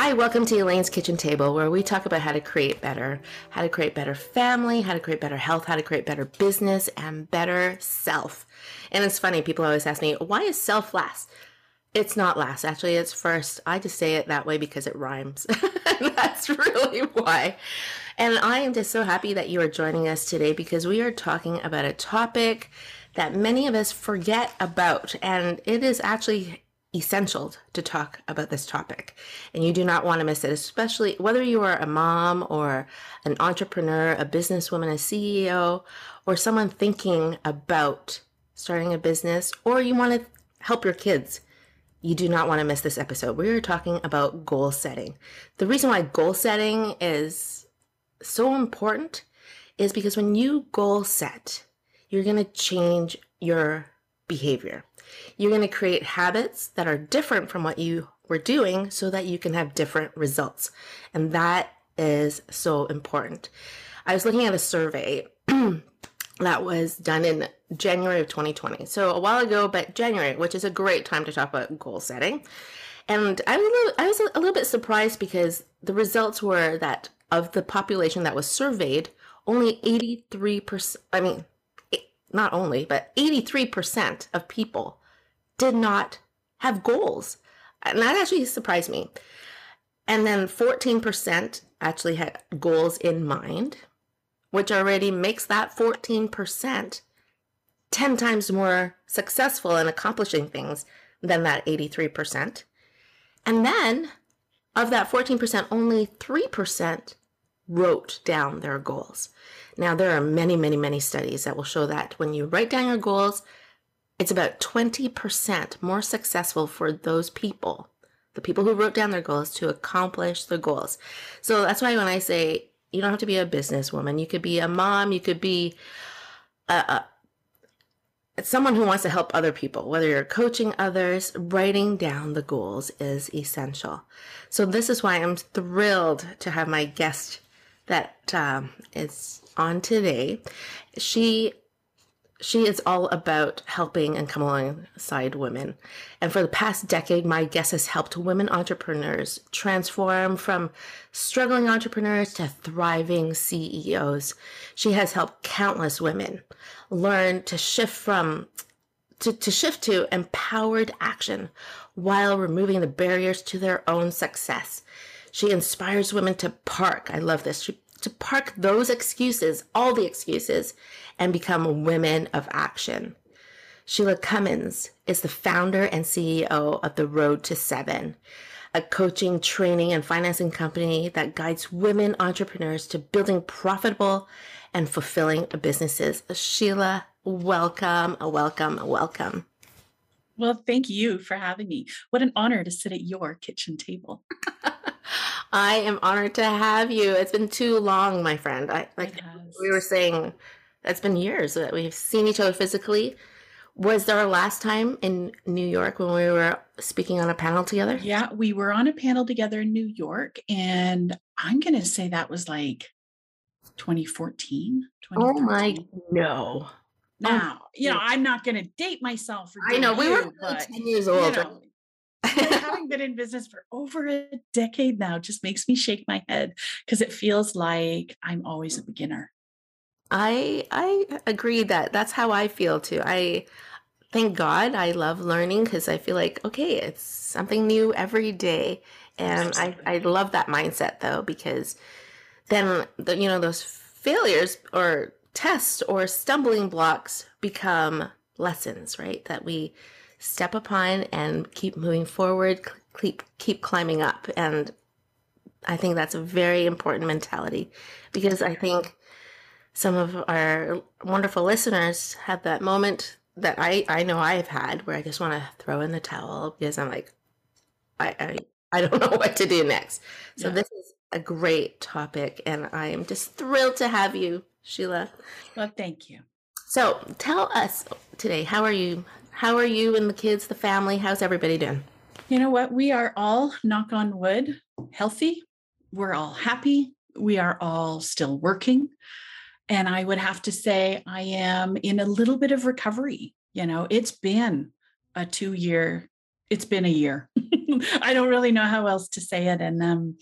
Hi, welcome to Elaine's Kitchen Table, where we talk about how to create better, how to create better family, how to create better health, how to create better business, and better self. And it's funny, people always ask me, why is self last? It's not last, actually, it's first. I just say it that way because it rhymes. That's really why. And I am just so happy that you are joining us today because we are talking about a topic that many of us forget about. And it is actually essential to talk about this topic. And you do not want to miss it especially whether you are a mom or an entrepreneur a businesswoman a ceo or someone thinking about starting a business or you want to help your kids you do not want to miss this episode. We are talking about goal setting. The reason why goal setting is so important is because when you goal set you're going to change your behavior you're going to create habits that are different from what you were doing so that you can have different results. And that is so important. I was looking at a survey that was done in January of 2020. So a while ago, but January, which is a great time to talk about goal setting. And I was a little, I was a little bit surprised because the results were that of the population that was surveyed, only 83%, I mean, eh, not only, but 83% of people did not have goals. And that actually surprised me. And then 14% actually had goals in mind, which already makes that 14% 10 times more successful in accomplishing things than that 83%. And then of that 14%, only 3% wrote down their goals. Now, there are many, many, many studies that will show that when you write down your goals, it's about 20% more successful for those people, the people who wrote down their goals, to accomplish the goals. So that's why when I say you don't have to be a businesswoman, you could be a mom, you could be a, a someone who wants to help other people, whether you're coaching others, writing down the goals is essential. So, this is why I'm thrilled to have my guest that um, is on today. She she is all about helping and come alongside women. And for the past decade, my guest has helped women entrepreneurs transform from struggling entrepreneurs to thriving CEOs. She has helped countless women learn to shift from to, to shift to empowered action while removing the barriers to their own success. She inspires women to park. I love this. She to park those excuses, all the excuses, and become women of action. Sheila Cummins is the founder and CEO of The Road to Seven, a coaching, training, and financing company that guides women entrepreneurs to building profitable and fulfilling businesses. Sheila, welcome, welcome, welcome. Well, thank you for having me. What an honor to sit at your kitchen table. I am honored to have you. It's been too long, my friend. I like we were saying it's been years that we've seen each other physically. Was there a last time in New York when we were speaking on a panel together? Yeah, we were on a panel together in New York, and I'm going to say that was like 2014. Oh my no! Now, oh you know, I'm not going to date myself. I know we were but, 10 years old. You know, having been in business for over a decade now just makes me shake my head because it feels like I'm always a beginner. I I agree that that's how I feel too. I thank God I love learning because I feel like okay, it's something new every day, and I I love that mindset though because then the you know those failures or tests or stumbling blocks become lessons, right? That we step upon and keep moving forward, keep keep climbing up. And I think that's a very important mentality because I think some of our wonderful listeners have that moment that I, I know I've had where I just want to throw in the towel because I'm like, I, I, I don't know what to do next. So yeah. this is a great topic, and I am just thrilled to have you, Sheila. Well, thank you. So, tell us today, how are you? How are you and the kids, the family? How's everybody doing? You know what? We are all, knock on wood, healthy. We're all happy. We are all still working. And I would have to say, I am in a little bit of recovery. You know, it's been a two year, it's been a year. I don't really know how else to say it. And, um,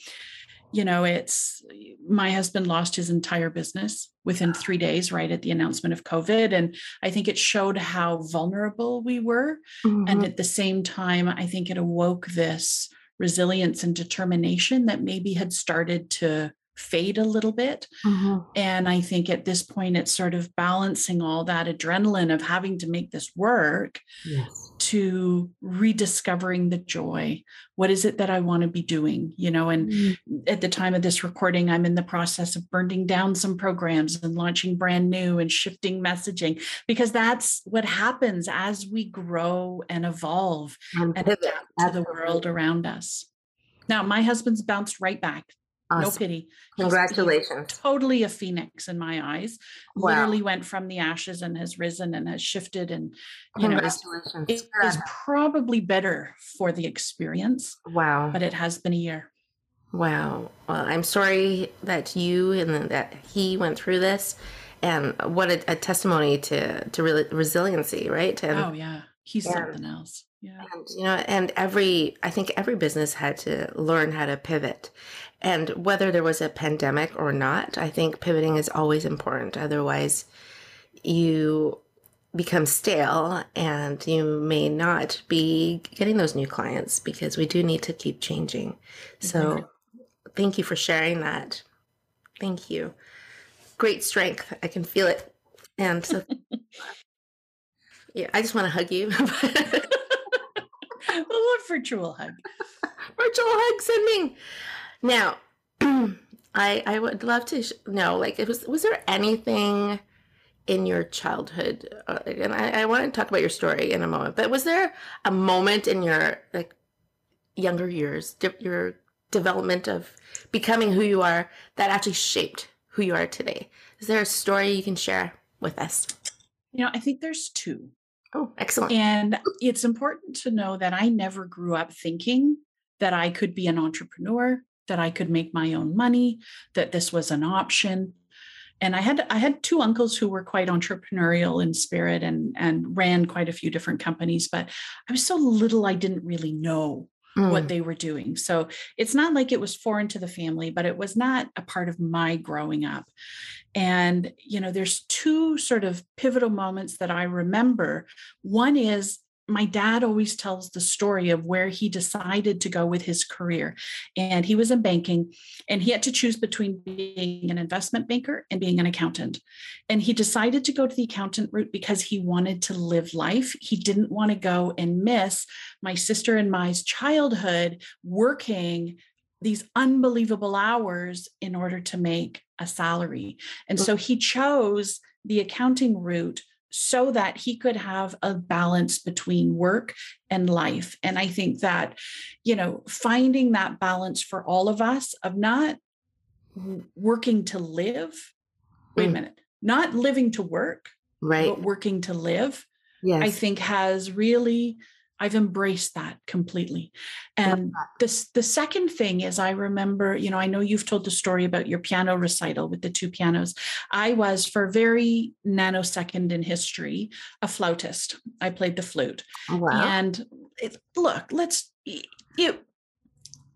you know, it's my husband lost his entire business within three days, right at the announcement of COVID. And I think it showed how vulnerable we were. Mm-hmm. And at the same time, I think it awoke this resilience and determination that maybe had started to fade a little bit. Mm-hmm. And I think at this point, it's sort of balancing all that adrenaline of having to make this work yes. To rediscovering the joy. What is it that I want to be doing? You know, and mm-hmm. at the time of this recording, I'm in the process of burning down some programs and launching brand new and shifting messaging because that's what happens as we grow and evolve and, and adapt to the world around us. Now, my husband's bounced right back Awesome. No pity. Congratulations. Totally a phoenix in my eyes. Wow. Literally went from the ashes and has risen and has shifted. And you know, it is probably better for the experience. Wow. But it has been a year. Wow. Well, I'm sorry that you and that he went through this. And what a, a testimony to to re- resiliency, right? And, oh yeah, he's and, something else. Yeah. And, you know, and every I think every business had to learn how to pivot and whether there was a pandemic or not, I think pivoting is always important. Otherwise, you become stale and you may not be getting those new clients because we do need to keep changing. So, mm-hmm. thank you for sharing that. Thank you. Great strength. I can feel it. And so, yeah, I just want to hug you. a virtual hug. virtual hug sending. Now, I I would love to sh- know, like, it was was there anything in your childhood? Uh, and I, I want to talk about your story in a moment. But was there a moment in your like younger years, di- your development of becoming who you are, that actually shaped who you are today? Is there a story you can share with us? You know, I think there's two. Oh, excellent. And it's important to know that I never grew up thinking that I could be an entrepreneur, that I could make my own money, that this was an option. And I had I had two uncles who were quite entrepreneurial in spirit and and ran quite a few different companies, but I was so little I didn't really know mm. what they were doing. So it's not like it was foreign to the family, but it was not a part of my growing up. And you know, there's two sort of pivotal moments that I remember. One is my dad always tells the story of where he decided to go with his career. And he was in banking and he had to choose between being an investment banker and being an accountant. And he decided to go to the accountant route because he wanted to live life. He didn't want to go and miss my sister and my childhood working these unbelievable hours in order to make a salary. And so he chose the accounting route so that he could have a balance between work and life. And I think that, you know, finding that balance for all of us of not working to live, wait mm. a minute, not living to work, right, but working to live, yes. I think has really I've embraced that completely. And this the second thing is I remember, you know, I know you've told the story about your piano recital with the two pianos. I was for very nanosecond in history a flautist. I played the flute. Oh, wow. And it, look, let's it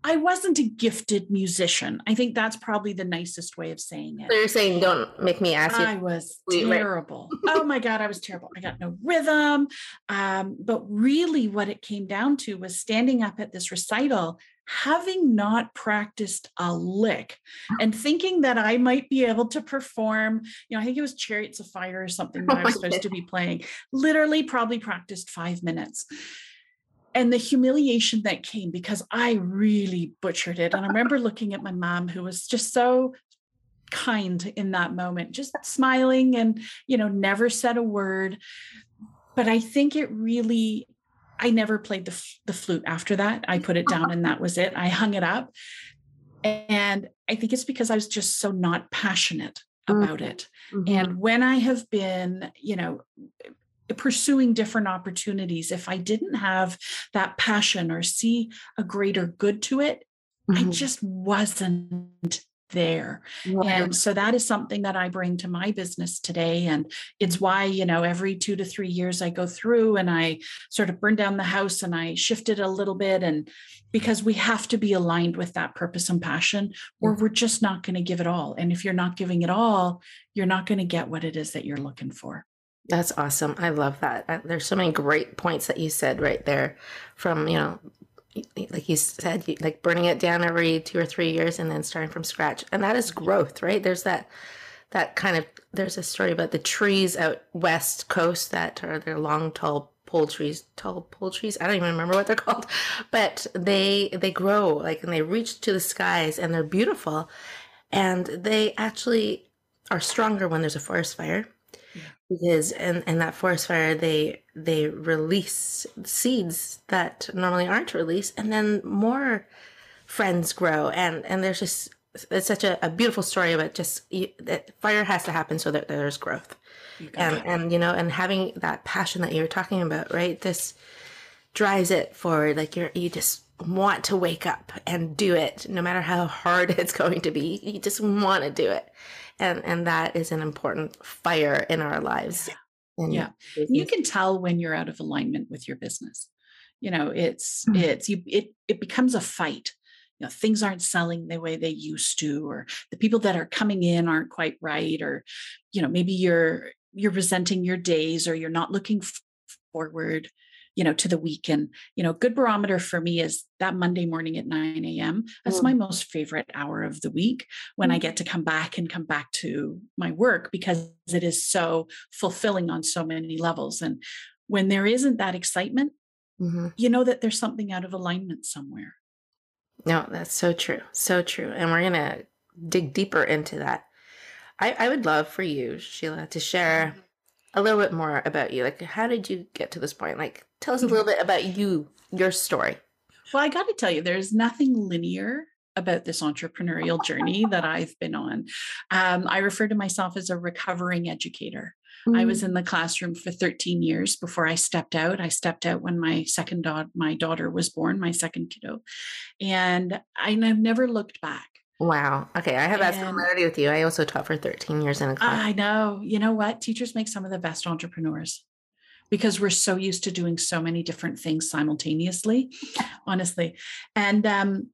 I wasn't a gifted musician. I think that's probably the nicest way of saying it. So you're saying don't make me ask you. I was terrible. oh my God, I was terrible. I got no rhythm. Um, but really, what it came down to was standing up at this recital, having not practiced a lick and thinking that I might be able to perform. You know, I think it was Chariots of Fire or something that I was supposed to be playing. Literally, probably practiced five minutes and the humiliation that came because I really butchered it. And I remember looking at my mom, who was just so kind in that moment, just smiling and, you know, never said a word. But I think it really, I never played the, the flute after that. I put it down and that was it. I hung it up. And I think it's because I was just so not passionate about Mhm. it. Mhm. And when I have been, you know, pursuing different opportunities, if I didn't have that passion or see a greater good to it, I Mhm. just wasn't there. Right. And so that is something that I bring to my business today. And it's why, you know, every two to three years I go through and I sort of burn down the house and I shift it a little bit. And because we have to be aligned with that purpose and passion, or we're just not going to give it all. And if you're not giving it all, you're not going to get what it is that you're looking for. That's awesome. I love that. There's so many great points that you said right there from, you know, like you said, like burning it down every two or three years and then starting from scratch. And that is growth, right? There's that, that kind of, there's a story about the trees out west coast that are they're long, tall pole trees, tall pole trees. I don't even remember what they're called, but they, they grow like, and they reach to the skies and they're beautiful. And they actually are stronger when there's a forest fire because in, in that forest fire they they release seeds that normally aren't released and then more friends grow. And and there's just it's such a, a beautiful story about just you, that fire has to happen so that there's growth. And it. and you know and having that passion that you were talking about right this drives it forward. Like you're you just want to wake up and do it no matter how hard it's going to be. You just want to do it and and that is an important fire in our lives in Yeah. you can tell when you're out of alignment with your business. You know it's Mm. it's you it it becomes a fight. You know things aren't selling the way they used to or the people that are coming in aren't quite right or you know maybe you're you're resenting your days or you're not looking forward you know to the week and you know good barometer for me is that monday morning at 9 a.m that's Mm. my most favorite hour of the week when i Mm. get to come back and come back to my work because it is so fulfilling on so many levels and when there isn't that excitement Mhm. you know that there's something out of alignment somewhere no that's so true so true and we're gonna dig deeper into that i i would love for you sheila to share a little bit more about you like how did you get to this point like tell us a little bit about you your story Well, I got to tell you, there's nothing linear about this entrepreneurial journey that I've been on. Um, I refer to myself as a recovering educator. I was in the classroom for 13 years before I stepped out. I stepped out when my second daughter, my daughter was born, my second kiddo, and I've never looked back. Wow. Okay. I have that similarity with you. I also taught for 13 years in a class. I know. You know what? Teachers make some of the best entrepreneurs because we're so used to doing so many different things simultaneously, honestly. And, um,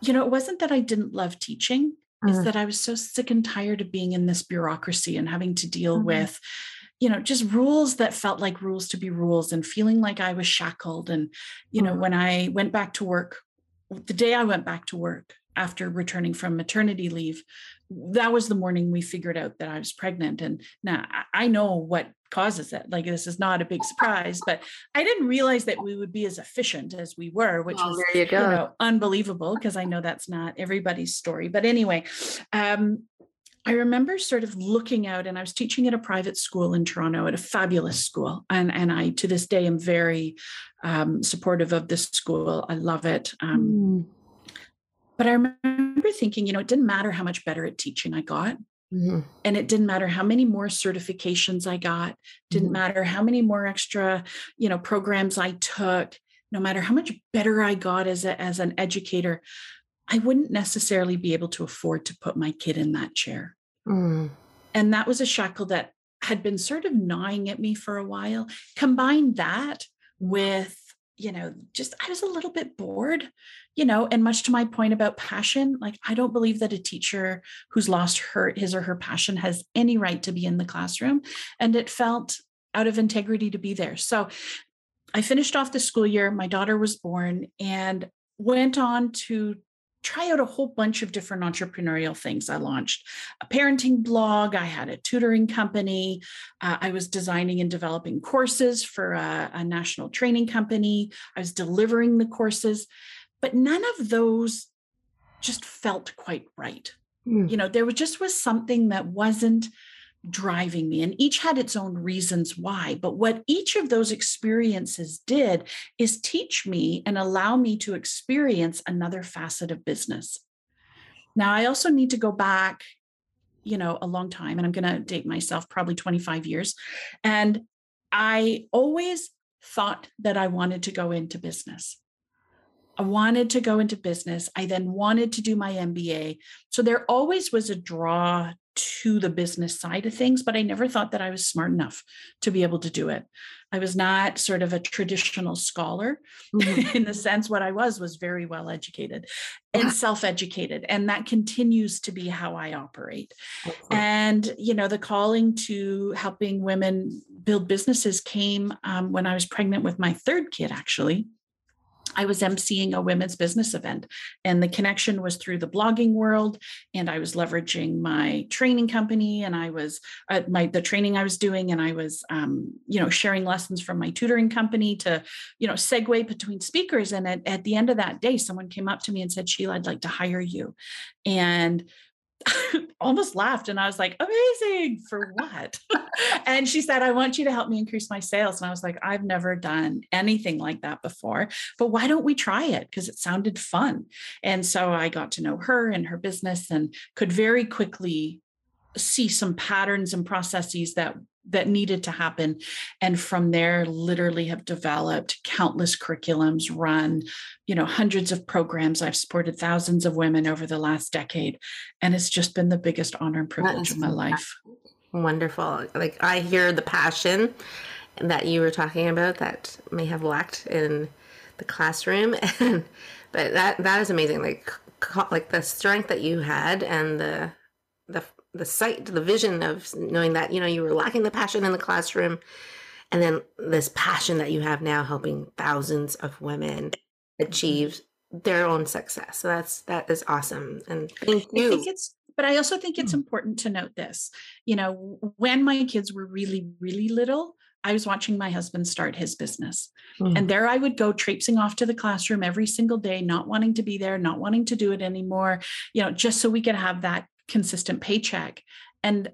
you know, it wasn't that I didn't love teaching, it's Mhm. that I was so sick and tired of being in this bureaucracy and having to deal Mhm. with, you know, just rules that felt like rules to be rules and feeling like I was shackled. And, you know, Mhm. when I went back to work, the day I went back to work after returning from maternity leave, that was the morning we figured out that I was pregnant. And now I- know what causes it. Like this is not a big surprise, but I didn't realize that we would be as efficient as we were, which Oh, was you you know unbelievable because I know that's not everybody's story. But anyway, um, I remember sort of looking out, and I was teaching at a private school in Toronto, at a fabulous school, and and I to this day am very um, supportive of this school. I love it. Um, Mm. But I remember thinking, you know, it didn't matter how much better at teaching I got. Mhm. And it didn't matter how many more certifications I got, didn't Mhm. matter how many more extra, you know, programs I took, no matter how much better I got as a, as an educator, I wouldn't necessarily be able to afford to put my kid in that chair. Mm. And that was a shackle that had been sort of gnawing at me for a while. Combine that with, you know, just I was a little bit bored, you know, and much to my point about passion, like I don't believe that a teacher who's lost her his or her passion has any right to be in the classroom. And it felt out of integrity to be there. So I finished off the school year, my daughter was born, and went on to try out a whole bunch of different entrepreneurial things. I launched a parenting blog, I had a tutoring company, uh, I was designing and developing courses for a, a national training company, I was delivering the courses, but none of those just felt quite right. Mm. You know, there was just was something that wasn't driving me and each had its own reasons why but what each of those experiences did is teach me and allow me to experience another facet of business Now, I also need to go back, you know, a long time, and I'm going to date myself probably 25 years. And I always thought that I wanted to go into business. I wanted to go into business. I then wanted to do my MBA. So there always was a draw to the business side of things, but I never thought that I was smart enough to be able to do it. I was not sort of a traditional scholar mm-hmm. in the sense what I was was very well educated and self-educated and that continues to be how I operate. And you know the calling to helping women build businesses came um, when I was pregnant with my third kid actually I was emceeing a women's business event, and the connection was through the blogging world. And I was leveraging my training company, and I was uh, my the training I was doing, and I was um, you know sharing lessons from my tutoring company to you know segue between speakers. And at, at the end of that day, someone came up to me and said, "Sheila, I'd like to hire you," and almost laughed and I was like, amazing for what? and she said, I want you to help me increase my sales. And I was like, I've never done anything like that before, but why don't we try it? Because it sounded fun. And so I got to know her and her business and could very quickly see some patterns and processes that that needed to happen. And from there literally have developed countless curriculums run you know hundreds of programs. I've supported thousands of women over the last decade and it's just been the biggest honor and privilege of my life. wonderful. Like i hear the passion that you were talking about that may have lacked in the classroom and but that that is amazing. Like like the strength that you had and the the the sight, the vision of knowing that you know you were lacking the passion in the classroom, and then this passion that you have now helping thousands of women achieve their own success. So that's that is awesome, and thank you. I think it's but I also think it's hmm. important to note this. You know, when my kids were really, really little, I was watching my husband start his business. Mm. And there I would go traipsing off to the classroom every single day, not wanting to be there, not wanting to do it anymore, you know, just so we could have that consistent paycheck. And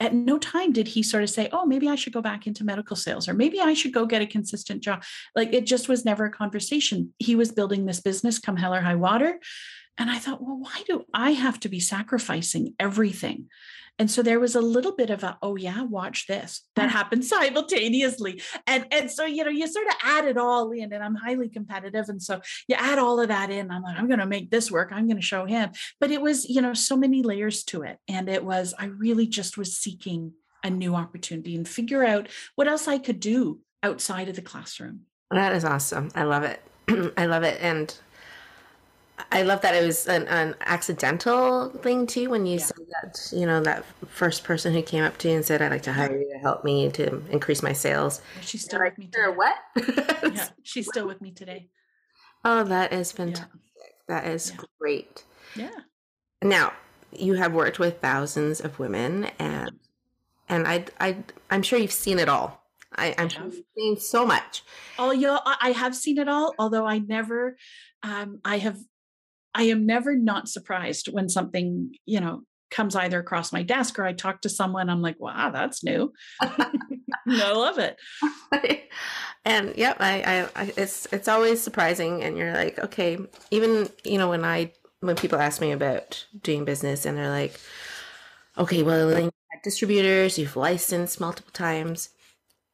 at no time did he sort of say, Oh, maybe I should go back into medical sales or maybe I should go get a consistent job. Like it just was never a conversation. He was building this business come hell or high water. And I thought, well, why do I have to be sacrificing everything? And so there was a little bit of a, oh yeah, watch this that happened simultaneously. And, and so, you know, you sort of add it all in and I'm highly competitive. And so you add all of that in. I'm like, I'm going to make this work. I'm going to show him. But it was, you know, so many layers to it. And it was, I really just was seeking a new opportunity and figure out what else I could do outside of the classroom. That is awesome. I love it. I love it. And I love that it was an, an accidental thing too when you yeah. said that you know that first person who came up to you and said I'd like to hire you to help me to increase my sales. She's still with me. Today. What? yeah, she's still with me today. Oh, that is fantastic. Yeah. That is yeah. great. Yeah. Now you have worked with thousands of women, and and I I I'm sure you've seen it all. I, I'm sure you've seen so much. Oh, yeah, I have seen it all. Although I never, um, I have I am never not surprised when something, you know, comes either across my desk or I talk to someone, I'm like, wow, that's new. I love it. and yep, I, I, I, it's, it's always surprising. And you're like, okay, even, you know, when I, when people ask me about doing business and they're like, okay, well, distributors, you've licensed multiple times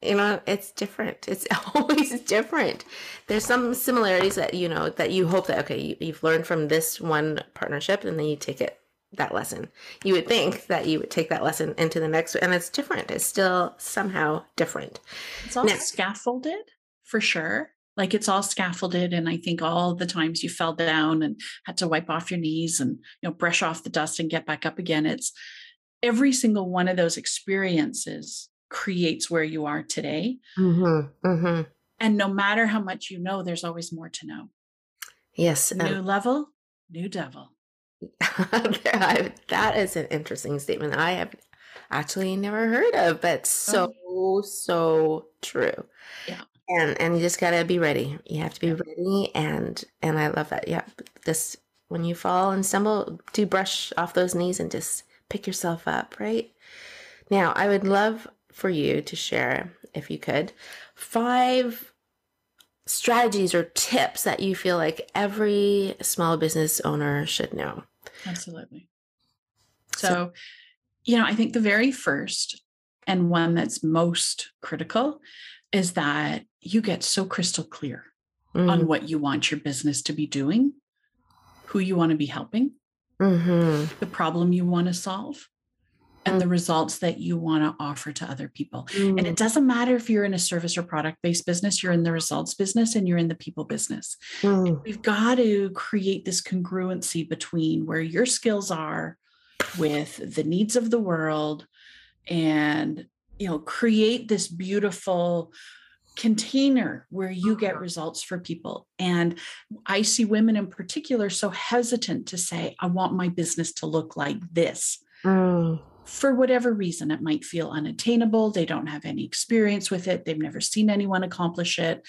you know it's different. It's always different. There's some similarities that you know that you hope that okay you, you've learned from this one partnership and then you take it that lesson. You would think that you would take that lesson into the next and it's different. It's still somehow different. It's all now, scaffolded for sure. Like it's all scaffolded and i think all the times you fell down and had to wipe off your knees and you know brush off the dust and get back up again it's every single one of those experiences creates where you are today. Mm-hmm, mm-hmm. And no matter how much you know, there's always more to know. Yes. New um, level, new devil. that is an interesting statement I have actually never heard of, but so, oh. so true. Yeah. And and you just gotta be ready. You have to be yeah. ready and and I love that. Yeah. Just when you fall and stumble, do brush off those knees and just pick yourself up, right? Now I would love for you to share, if you could, five strategies or tips that you feel like every small business owner should know Absolutely. So, so, you know, I think the very first and one that's most critical is that you get so crystal clear mm-hmm. on what you want your business to be doing, who you want to be helping, mm-hmm. the problem you want to solve, and the mm. results that you want to offer to other people. Mm. And it mm. doesn't matter if you're in a service or product based business, you're in the results business and you're in the people business. Mm. We've got to create this congruency between where your skills are with the needs of the world and you know create this beautiful container where you get uh-huh. results for people. And I see women in particular so hesitant to say, I want my business to look like this. Mm. For whatever reason, it might feel unattainable. They don't have any experience with it. They've never seen anyone accomplish it.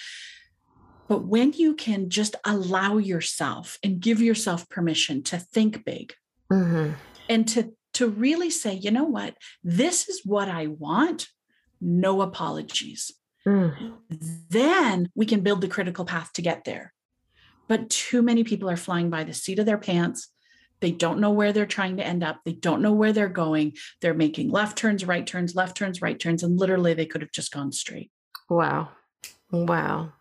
But when you can just allow yourself and give yourself permission to think big mm-hmm. and to, to really say, you know what, this is what I want, no apologies. Mm. Then we can build the critical path to get there. But too many people are flying by the seat of their pants. They don't know where they're trying to end up. They don't know where they're going. They're making left turns, right turns, left turns, right turns, and literally they could have just gone straight. Wow. Wow.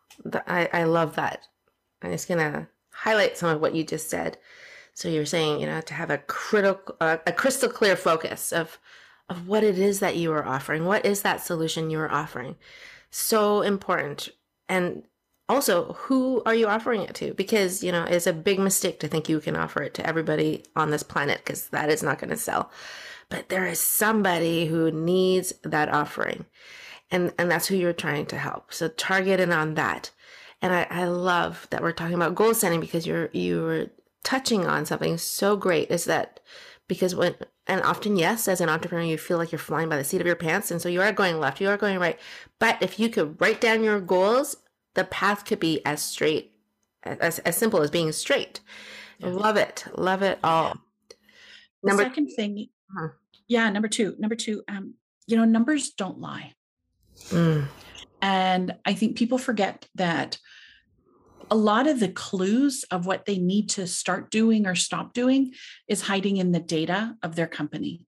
I, I love that. I'm just going to highlight some of what you just said. So you're saying, you know, to have a critical, uh, a crystal clear focus of, of what it is that you are offering. What is that solution you are offering? so important. And also, who are you offering it to? Because, you know, it's a big mistake to think you can offer it to everybody on this planet because that is not going to sell. But there is somebody who needs that offering. And, and that's who you're trying to help. So target in on that. And I, I love that we're talking about goal setting because you're you're touching on something so great is that because when and often yes as an entrepreneur you feel like you're flying by the seat of your pants and so you are going left you are going right but if you could write down your goals the path could be as straight as, as simple as being straight love it love it all the number second thing huh. yeah number two number two um you know numbers don't lie mm. and i think people forget that a lot of the clues of what they need to start doing or stop doing is hiding in the data of their company.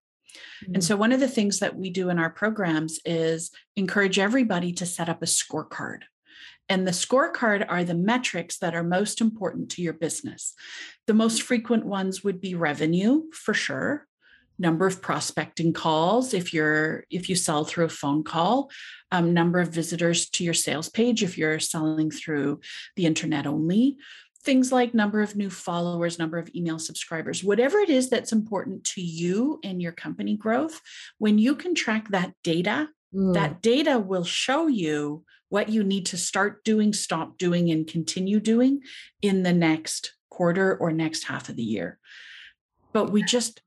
Mm-hmm. And mm. so, one of the things that we do in our programs is encourage everybody to set up a scorecard. And the scorecard are the metrics that are most important to your business. The most frequent ones would be revenue, for sure number of prospecting calls if you're if you sell through a phone call um, number of visitors to your sales page if you're selling through the internet only things like number of new followers number of email subscribers whatever it is that's important to you and your company growth when you can track that data mm. that data will show you what you need to start doing stop doing and continue doing in the next quarter or next half of the year but we just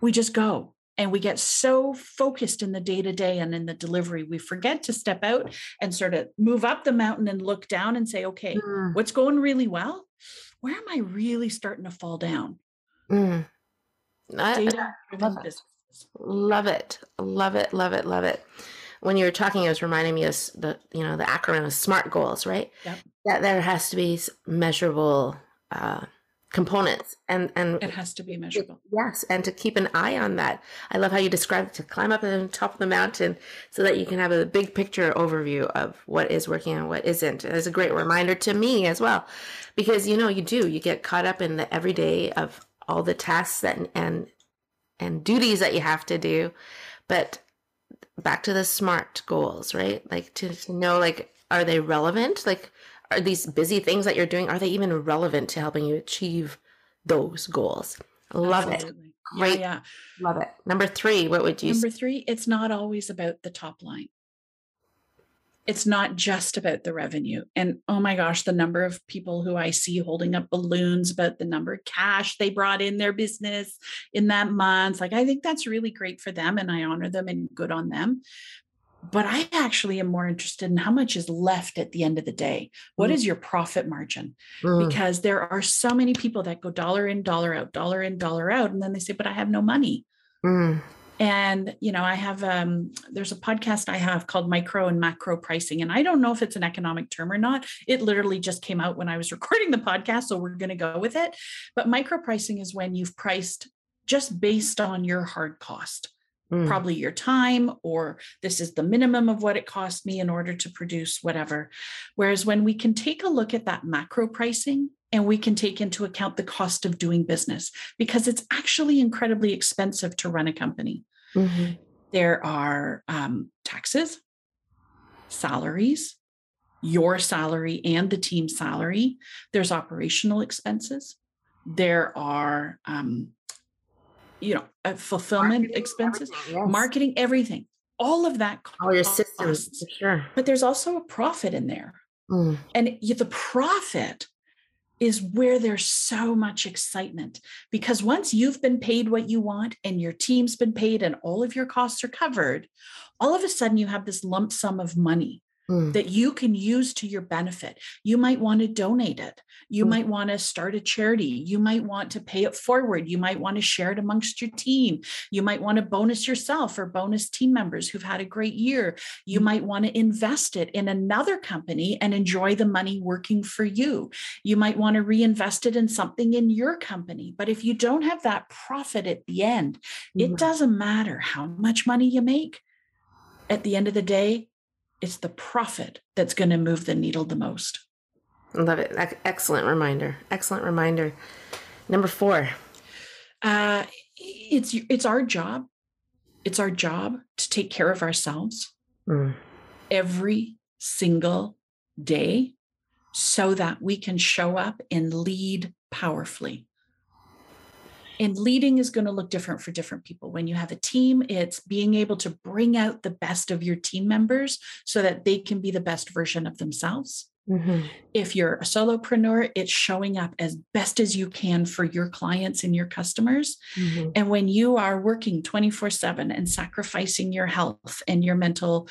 we just go and we get so focused in the day to day and in the delivery, we forget to step out and sort of move up the mountain and look down and say, okay, mm. what's going really well? Where am I really starting to fall down? Mm. I, love, it. love it. Love it. Love it. Love it. When you were talking, it was reminding me of the, you know, the acronym of SMART goals, right? Yep. That there has to be measurable, uh, components and and it has to be measurable yes and to keep an eye on that i love how you described it to climb up to the top of the mountain so that you can have a big picture overview of what is working and what isn't it's a great reminder to me as well because you know you do you get caught up in the everyday of all the tasks that and and duties that you have to do but back to the smart goals right? Like to, to know like are they relevant? Like are these busy things that you're doing are they even relevant to helping you achieve those goals? Love Absolutely. it great. yeah, yeah, love it. Number three what would you number three it's not always about the top line it's not just about the revenue and oh my gosh the number of people who i see holding up balloons about the number of cash they brought in their business in that month like i think that's really great for them and i honor them and good on them but I actually am more interested in how much is left at the end of the day. What mm. is your profit margin? Mm. Because there are so many people that go dollar in, dollar out, dollar in, dollar out, and then they say, "But I have no money." Mm. And, you know, I have, um, there's a podcast I have called Micro and Macro Pricing. And I don't know if it's an economic term or not. It literally just came out when I was recording the podcast. So we're going to go with it. But micro pricing is when you've priced just based on your hard cost. Mm. probably your time, or this is the minimum of what it cost me in order to produce whatever. Whereas when we can take a look at that macro pricing and we can take into account the cost of doing business because it's actually incredibly expensive to run a company. Mm-hmm. There are um, taxes, salaries, your salary and the team salary. There's operational expenses. There are, um, you know, uh, fulfillment marketing, expenses, everything, yes. marketing, everything. All of that. All your systems, sure. But there's also a profit in there. Mm. And the profit is where there's so much excitement. Because once you've been paid what you want and your team's been paid and all of your costs are covered, all of a sudden you have this lump sum of money mm. that you can use to your benefit. You might want to donate it. You mm. might want to start a charity. You might want to pay it forward. You might want to share it amongst your team. You might want to bonus yourself or bonus team members who've had a great year. You mm. might want to invest it in another company and enjoy the money working for you. You might want to reinvest it in something in your company. But if you don't have that profit at the end, it mm-hmm. doesn't matter how much money you make. At the end of the day, it's the profit that's going to move the needle the most. Love it. Excellent reminder. Excellent reminder. Number four. Uh, it's it's our job. It's our job to take care of ourselves mm. every single day so that we can show up and lead powerfully and leading is going to look different for different people. When you have a team, it's being able to bring out the best of your team members so that they can be the best version of themselves. Mm-hmm. If you're a solopreneur, it's showing up as best as you can for your clients and your customers. Mm-hmm. And when you are working 24 7 and sacrificing your health and your mental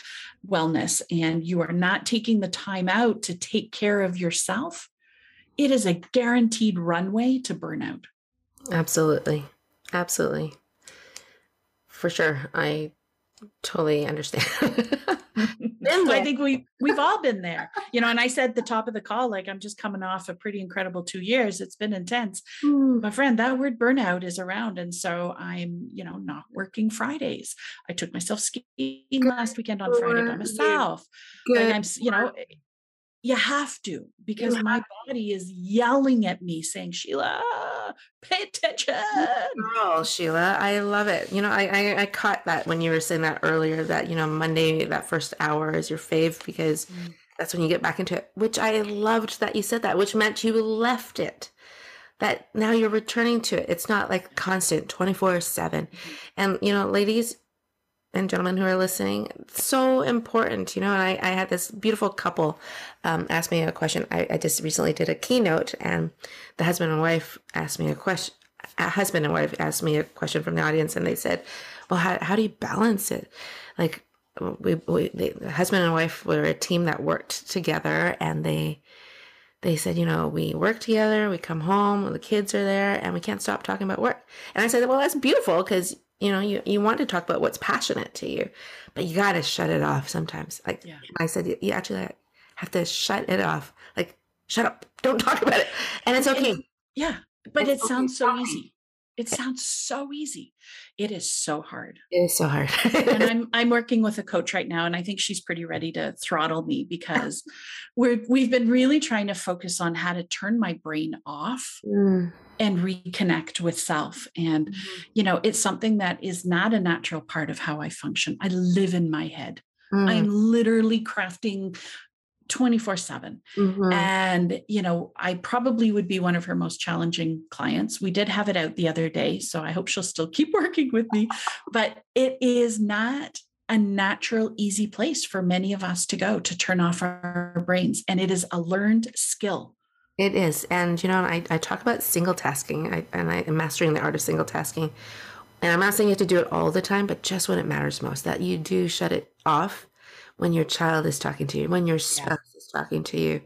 wellness, and you are not taking the time out to take care of yourself, it is a guaranteed runway to burnout. Absolutely. Absolutely. For sure. I totally understand. I think we we've all been there. You know, and I said at the top of the call, like I'm just coming off a pretty incredible two years. It's been intense. Mm. My friend, that word burnout is around. And so I'm, you know, not working Fridays. I took myself skiing Good last weekend on Friday by myself. Good. And I'm, you know, you have to because my body is yelling at me saying sheila pay attention. oh sheila i love it. You know I, I, I caught that when you were saying that earlier that you know monday that first hour is your fave because mm. that's when you get back into it which i loved that you said that which meant you left it that now you're returning to it. It's not like constant 24 7 mm-hmm. and you know ladies and gentlemen who are listening, so important, you know. And I, I had this beautiful couple um, ask me a question. I, I, just recently did a keynote, and the husband and wife asked me a question. A husband and wife asked me a question from the audience, and they said, "Well, how how do you balance it? Like, we, we the husband and wife were a team that worked together, and they." They said, you know, we work together, we come home, the kids are there, and we can't stop talking about work. And I said, well, that's beautiful because you know you, you want to talk about what's passionate to you but you got to shut it off sometimes. Like yeah. i said you, actually have to shut it off. Like shut up. Don't talk about it. And it's okay. It, yeah but it's it sounds okay. so easy it sounds so easy. It is so hard. It is so hard. And i'm i'm working with a coach right now and i think she's pretty ready to throttle me because we're we've been really trying to focus on how to turn my brain off mm. and reconnect with self. And mm-hmm. you know it's something that is not a natural part of how i function. I live in my head. Mm. i'm literally crafting 24 7 mm-hmm. and you know i probably would be one of her most challenging clients we did have it out the other day so i hope she'll still keep working with me but it is not a natural easy place for many of us to go to turn off our brains and it is a learned skill it is. And, you know, I, I talk about single tasking I, and I am mastering the art of single tasking. And I'm not saying you have to do it all the time, but just when it matters most, that you do shut it off when your child is talking to you, when your spouse yeah. is talking to you.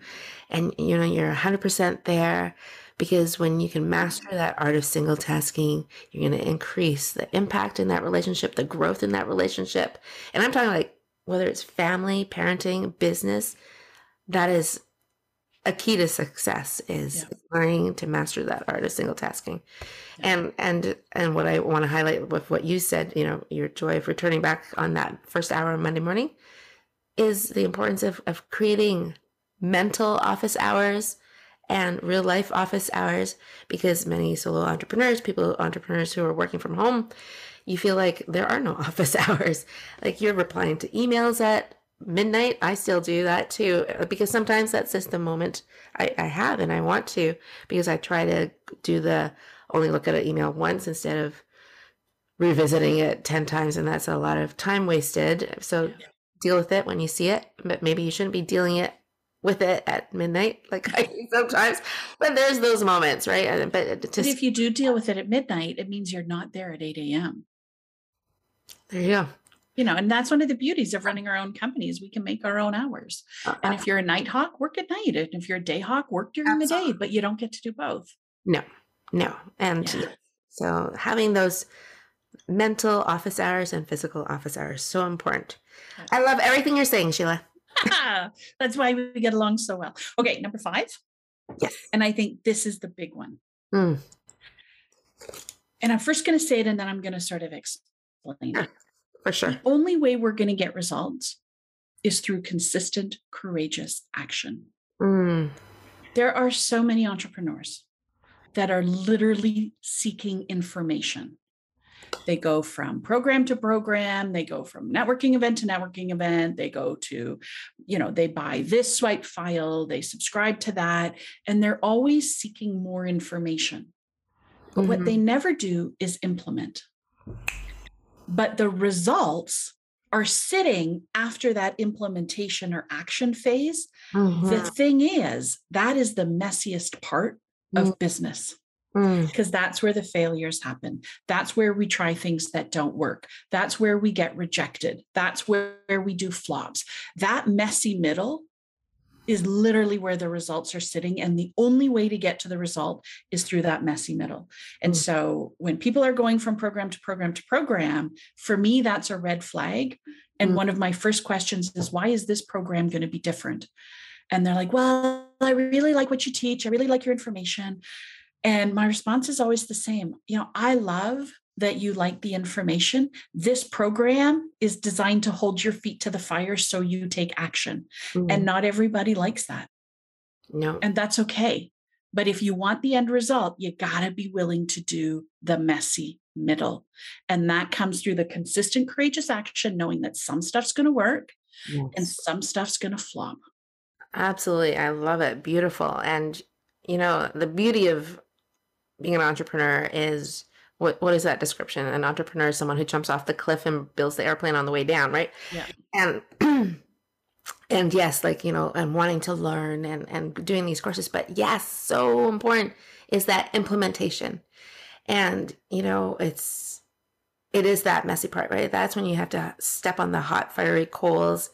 And, you know, you're 100% there because when you can master mm-hmm. that art of single tasking, you're going to increase the impact in that relationship, the growth in that relationship. And I'm talking like whether it's family, parenting, business, that is a key to success is yeah. learning to master that art of single tasking. Yeah. And and and what I want to highlight with what you said, you know, your joy of returning back on that first hour on Monday morning is the importance of, of creating mental office hours and real life office hours because many solo entrepreneurs, people entrepreneurs who are working from home, you feel like there are no office hours. Like you're replying to emails at midnight. I still do that too uh, because sometimes that's just the moment I, I have and I want to because I try to do the only look at an email once instead of revisiting it 10 times and that's a lot of time wasted. So deal with it when you see it, but maybe you shouldn't be dealing it with it at midnight like I do sometimes. But there's those moments, right? But, just, but if you do deal with it at midnight, it means you're not there at 8 a.m. There you go. You know, and that's one of the beauties of running our own companies. We can make our own hours. Uh, and if you're a night hawk, work at night. And if you're a day hawk, work during absolutely. the day, but you don't get to do both. No, no. And yeah. so having those mental office hours and physical office hours so important. I love everything you're saying, Sheila. That's why we get along so well. Okay, number five. Yes. And I think this is the big one. Mm. And I'm first going to say it and then I'm going to sort of explain yeah, For sure. The only way we're going to get results is through consistent, courageous action. Mm. There are so many entrepreneurs that are literally seeking information they go from program to program they go from networking event to networking event they go to you know they buy this swipe file they subscribe to that and they're always seeking more information but mm-hmm. what they mm-hmm. never do is implement but the results are sitting after that implementation or action phase mm-hmm. the thing is that is the messiest part of mm-hmm. business because mm. that's where the failures happen. That's where we try things that don't work. That's where we get rejected. That's where, where we do flops. That messy middle is literally where the results are sitting. And the only way to get to the result is through that messy middle. And mm. so when people are going from program to program to program, for me, that's a red flag. And mm. one of my first questions is why is this program going to be different? And they're like, well, I really like what you teach. I really like your information. And my response is always the same. You know, I love that you like the information. This program is designed to hold your feet to the fire so you take action. Mm-hmm. And not everybody likes that. No. And that's okay. But if you want the end result, you got to be willing to do the messy middle. And that comes through the consistent, courageous action, knowing that some stuff's going to work yes. and some stuff's going to flop. Absolutely. I love it. Beautiful. And, you know, the beauty of being an entrepreneur is what what is that description? An entrepreneur is someone who jumps off the cliff and builds the airplane on the way down, right? Yeah. And and yes, like you know, and wanting to learn and and doing these courses, but yes, so important is that implementation. And you know, it's it is that messy part, right? That's when you have to step on the hot fiery coals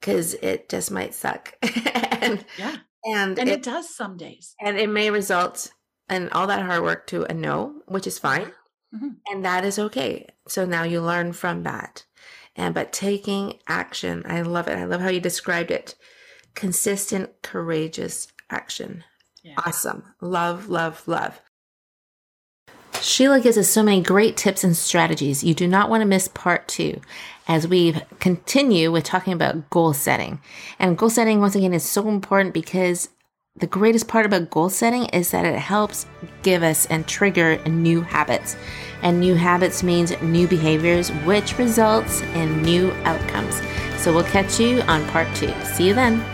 because it just might suck. and yeah. And, and it, it does some days. And it may result and all that hard work to a no, which is fine. Mm-hmm. And that is okay. So now you learn from that. And but taking action, I love it. I love how you described it. Consistent, courageous action. Yeah. Awesome. Love, love, love. Sheila gives us so many great tips and strategies. You do not want to miss part two as we continue with talking about goal setting. And goal setting, once again, is so important because the greatest part about goal setting is that it helps give us and trigger new habits. And new habits means new behaviors, which results in new outcomes. So we'll catch you on part two. See you then.